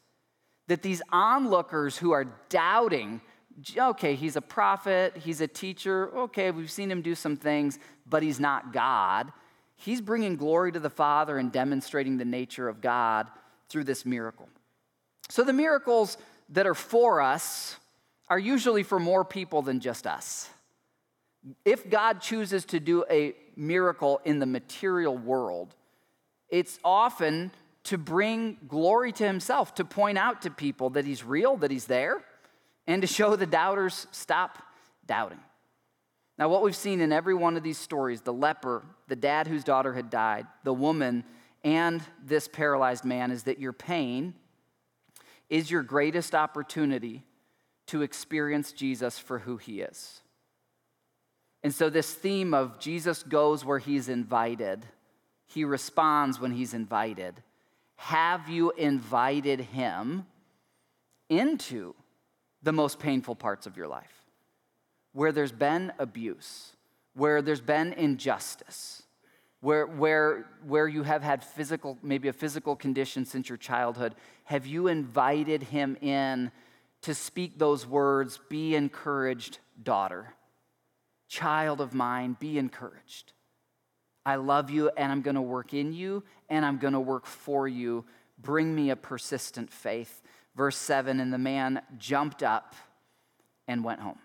That these onlookers who are doubting, okay, he's a prophet, he's a teacher, okay, we've seen him do some things, but he's not God. He's bringing glory to the Father and demonstrating the nature of God through this miracle. So the miracles that are for us are usually for more people than just us. If God chooses to do a miracle in the material world, it's often to bring glory to himself, to point out to people that he's real, that he's there, and to show the doubters stop doubting. Now, what we've seen in every one of these stories the leper, the dad whose daughter had died, the woman, and this paralyzed man is that your pain is your greatest opportunity to experience Jesus for who he is. And so, this theme of Jesus goes where he's invited, he responds when he's invited. Have you invited him into the most painful parts of your life? Where there's been abuse, where there's been injustice, where, where, where you have had physical, maybe a physical condition since your childhood, have you invited him in to speak those words, be encouraged, daughter? Child of mine, be encouraged. I love you and I'm going to work in you and I'm going to work for you. Bring me a persistent faith. Verse 7 And the man jumped up and went home.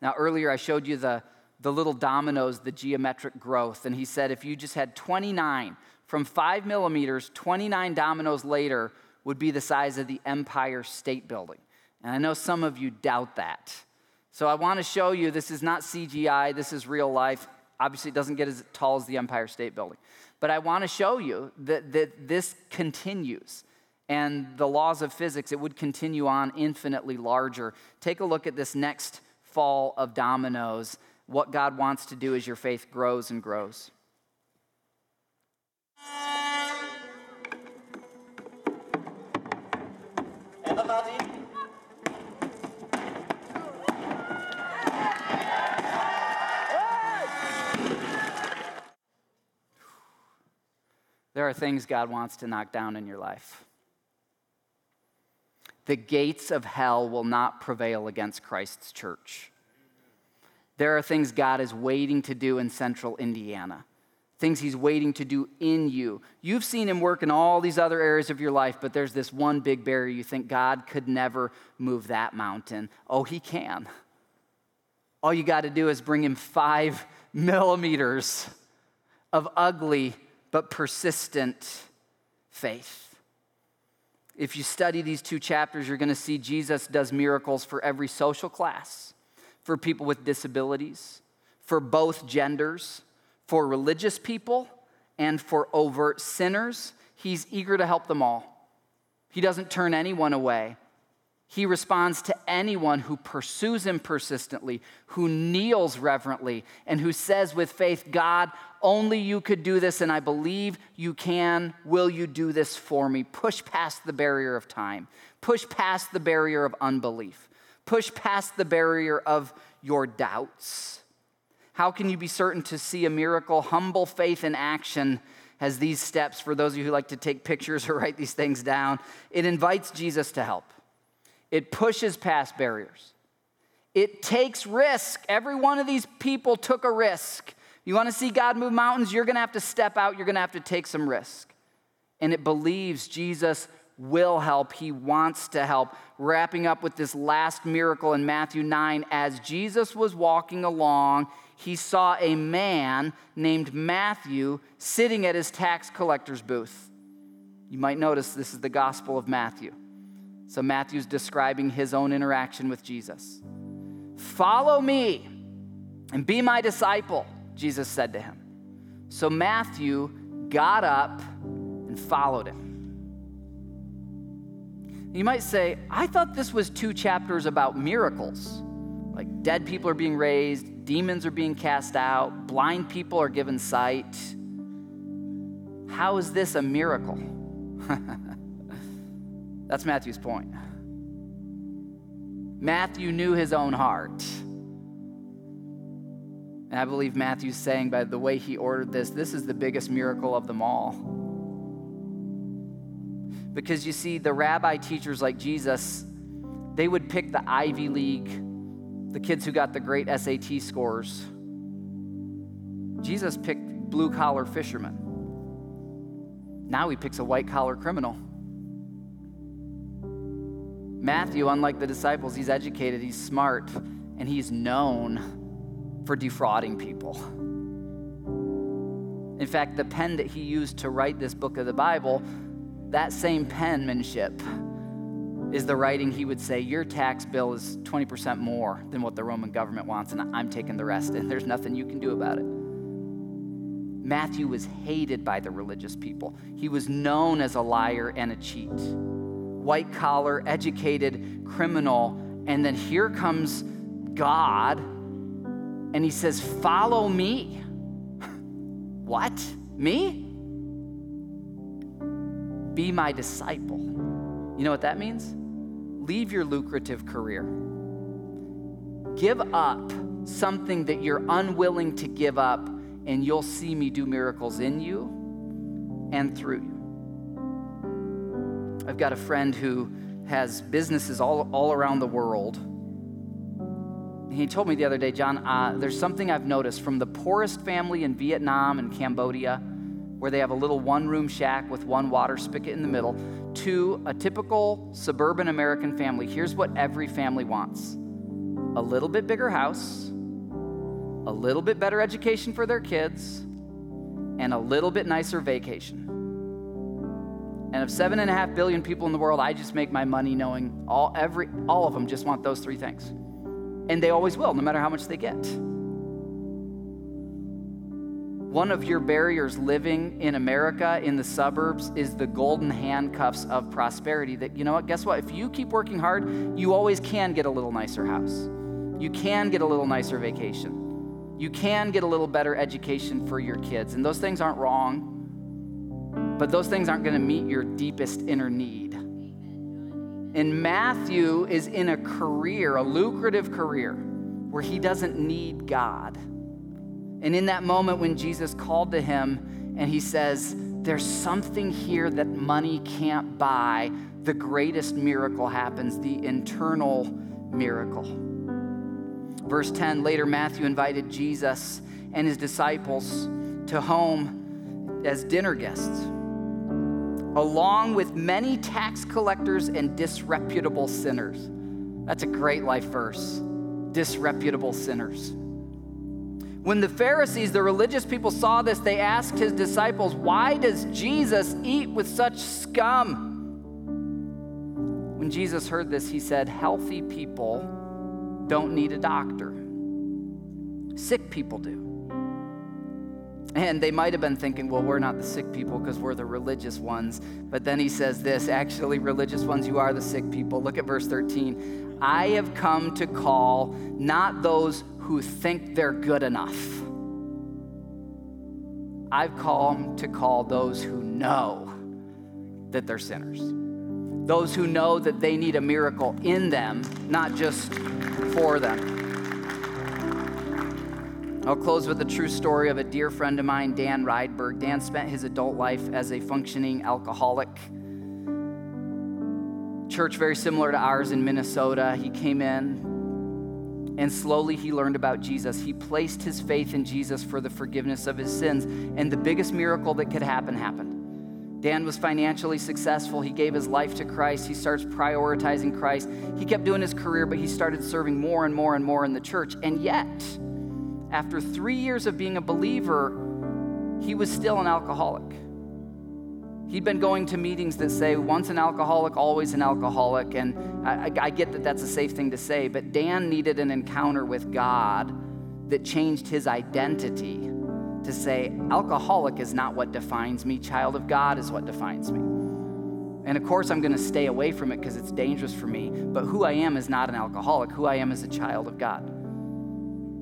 Now, earlier I showed you the, the little dominoes, the geometric growth. And he said if you just had 29 from five millimeters, 29 dominoes later would be the size of the Empire State Building. And I know some of you doubt that. So I want to show you this is not CGI, this is real life. Obviously, it doesn't get as tall as the Empire State Building. But I want to show you that, that this continues. And the laws of physics, it would continue on infinitely larger. Take a look at this next fall of dominoes. What God wants to do as your faith grows and grows. There are things God wants to knock down in your life. The gates of hell will not prevail against Christ's church. There are things God is waiting to do in central Indiana, things He's waiting to do in you. You've seen Him work in all these other areas of your life, but there's this one big barrier you think God could never move that mountain. Oh, He can. All you got to do is bring Him five millimeters of ugly but persistent faith. If you study these two chapters, you're going to see Jesus does miracles for every social class, for people with disabilities, for both genders, for religious people, and for overt sinners. He's eager to help them all. He doesn't turn anyone away. He responds to anyone who pursues him persistently, who kneels reverently, and who says with faith, God, only you could do this, and I believe you can. Will you do this for me? Push past the barrier of time, push past the barrier of unbelief, push past the barrier of your doubts. How can you be certain to see a miracle? Humble faith in action has these steps for those of you who like to take pictures or write these things down. It invites Jesus to help it pushes past barriers. It takes risk. Every one of these people took a risk. You want to see God move mountains? You're going to have to step out, you're going to have to take some risk. And it believes Jesus will help. He wants to help. Wrapping up with this last miracle in Matthew 9, as Jesus was walking along, he saw a man named Matthew sitting at his tax collector's booth. You might notice this is the Gospel of Matthew. So Matthew's describing his own interaction with Jesus. Follow me and be my disciple, Jesus said to him. So Matthew got up and followed him. You might say, I thought this was two chapters about miracles. Like dead people are being raised, demons are being cast out, blind people are given sight. How is this a miracle? That's Matthew's point. Matthew knew his own heart. And I believe Matthew's saying by the way he ordered this, this is the biggest miracle of them all. Because you see, the rabbi teachers like Jesus, they would pick the Ivy League, the kids who got the great SAT scores. Jesus picked blue collar fishermen. Now he picks a white collar criminal. Matthew, unlike the disciples, he's educated, he's smart, and he's known for defrauding people. In fact, the pen that he used to write this book of the Bible, that same penmanship is the writing he would say, Your tax bill is 20% more than what the Roman government wants, and I'm taking the rest, and there's nothing you can do about it. Matthew was hated by the religious people, he was known as a liar and a cheat white collar, educated criminal. And then here comes God, and he says, Follow me. what? Me? Be my disciple. You know what that means? Leave your lucrative career. Give up something that you're unwilling to give up and you'll see me do miracles in you and through you. I've got a friend who has businesses all, all around the world. He told me the other day, John, uh, there's something I've noticed from the poorest family in Vietnam and Cambodia, where they have a little one room shack with one water spigot in the middle, to a typical suburban American family. Here's what every family wants a little bit bigger house, a little bit better education for their kids, and a little bit nicer vacation. And of seven and a half billion people in the world, I just make my money knowing all every all of them just want those three things. And they always will, no matter how much they get. One of your barriers living in America in the suburbs is the golden handcuffs of prosperity. That, you know what, guess what? If you keep working hard, you always can get a little nicer house. You can get a little nicer vacation. You can get a little better education for your kids. And those things aren't wrong but those things aren't going to meet your deepest inner need. And Matthew is in a career, a lucrative career, where he doesn't need God. And in that moment when Jesus called to him and he says, There's something here that money can't buy, the greatest miracle happens, the internal miracle. Verse 10 later, Matthew invited Jesus and his disciples to home as dinner guests along with many tax collectors and disreputable sinners. That's a great life verse. Disreputable sinners. When the Pharisees, the religious people, saw this, they asked his disciples, Why does Jesus eat with such scum? When Jesus heard this, he said, Healthy people don't need a doctor, sick people do. And they might have been thinking, well, we're not the sick people because we're the religious ones. But then he says this actually, religious ones, you are the sick people. Look at verse 13. I have come to call not those who think they're good enough. I've come to call those who know that they're sinners. Those who know that they need a miracle in them, not just for them. I'll close with a true story of a dear friend of mine, Dan Rydberg. Dan spent his adult life as a functioning alcoholic. Church very similar to ours in Minnesota. He came in and slowly he learned about Jesus. He placed his faith in Jesus for the forgiveness of his sins, and the biggest miracle that could happen happened. Dan was financially successful. He gave his life to Christ. He starts prioritizing Christ. He kept doing his career, but he started serving more and more and more in the church. And yet, after three years of being a believer, he was still an alcoholic. He'd been going to meetings that say, once an alcoholic, always an alcoholic. And I, I, get that that's a safe thing to say, but Dan needed an encounter with God that changed his identity to say, alcoholic is not what defines me, child of God is what defines me. And of course, I'm going to stay away from it because it's dangerous for me, but who I am is not an alcoholic. Who I am is a child of God.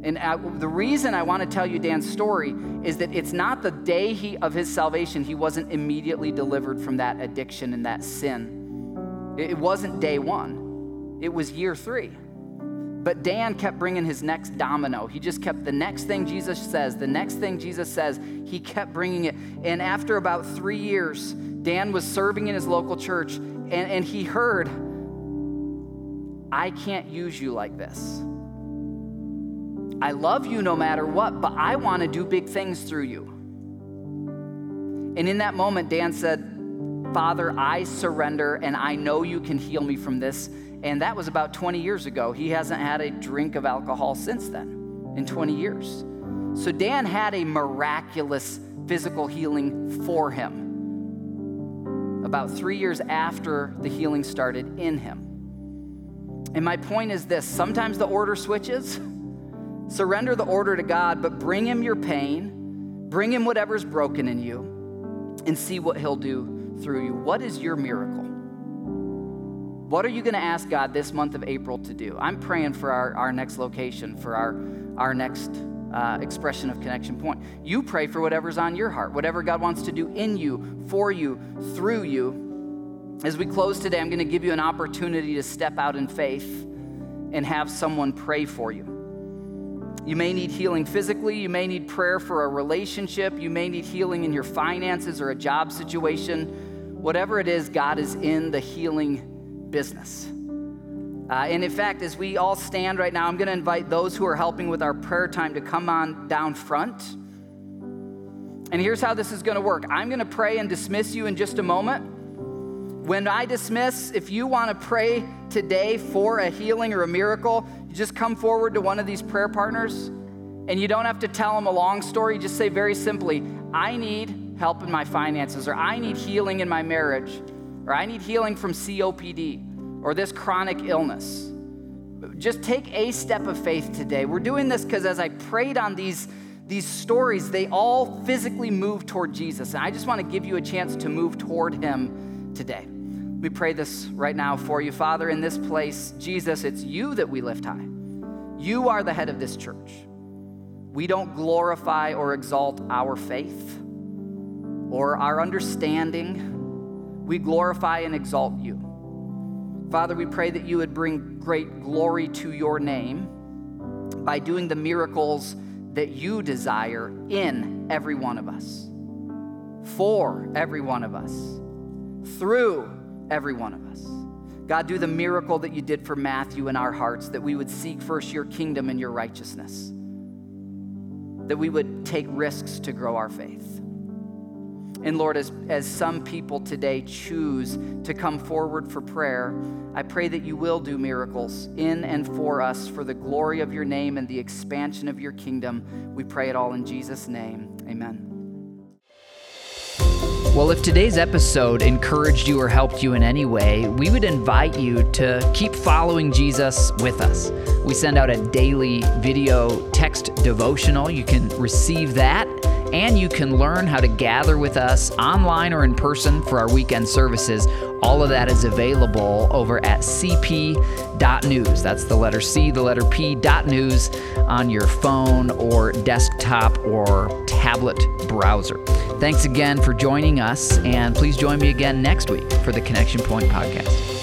And I, the reason I want to tell you Dan's story is that it's not the day he, of his salvation, he wasn't immediately delivered from that addiction and that sin. It, it wasn't day one, it was year three. But Dan kept bringing his next domino. He just kept the next thing Jesus says, the next thing Jesus says, he kept bringing it. And after about three years, Dan was serving in his local church and, and he heard, I can't use you like this. I love you no matter what, but I want to do big things through you. And in that moment, Dan said, Father, I surrender and I know you can heal me from this. And that was about 20 years ago. He hasn't had a drink of alcohol since then, in 20 years. So Dan had a miraculous physical healing for him about three years after the healing started in him. And my point is this sometimes the order switches. Surrender the order to God, but bring Him your pain, bring Him whatever's broken in you, and see what He'll do through you. What is your miracle? What are you going to ask God this month of April to do? I'm praying for our, our next location, for our, our next uh, expression of connection point. You pray for whatever's on your heart, whatever God wants to do in you, for you, through you. As we close today, I'm going to give you an opportunity to step out in faith and have someone pray for you. You may need healing physically. You may need prayer for a relationship. You may need healing in your finances or a job situation. Whatever it is, God is in the healing business. Uh, and in fact, as we all stand right now, I'm going to invite those who are helping with our prayer time to come on down front. And here's how this is going to work I'm going to pray and dismiss you in just a moment. When I dismiss, if you want to pray today for a healing or a miracle, you just come forward to one of these prayer partners and you don't have to tell them a long story. Just say very simply, I need help in my finances, or I need healing in my marriage, or I need healing from COPD, or this chronic illness. Just take a step of faith today. We're doing this because as I prayed on these, these stories, they all physically move toward Jesus. And I just want to give you a chance to move toward Him today. We pray this right now for you. Father, in this place, Jesus, it's you that we lift high. You are the head of this church. We don't glorify or exalt our faith or our understanding. We glorify and exalt you. Father, we pray that you would bring great glory to your name by doing the miracles that you desire in every one of us, for every one of us, through every one of us. God, do the miracle that you did for Matthew in our hearts, that we would seek first your kingdom and your righteousness, that we would take risks to grow our faith. And Lord, as, as some people today choose to come forward for prayer, I pray that you will do miracles in and for us for the glory of your name and the expansion of your kingdom. We pray it all in Jesus' name. Amen. Well, if today's episode encouraged you or helped you in any way, we would invite you to keep following Jesus with us. We send out a daily video text devotional. You can receive that and you can learn how to gather with us online or in person for our weekend services. All of that is available over at cp.news. That's the letter C, the letter P, dot news on your phone or desktop or tablet browser. Thanks again for joining us, and please join me again next week for the Connection Point podcast.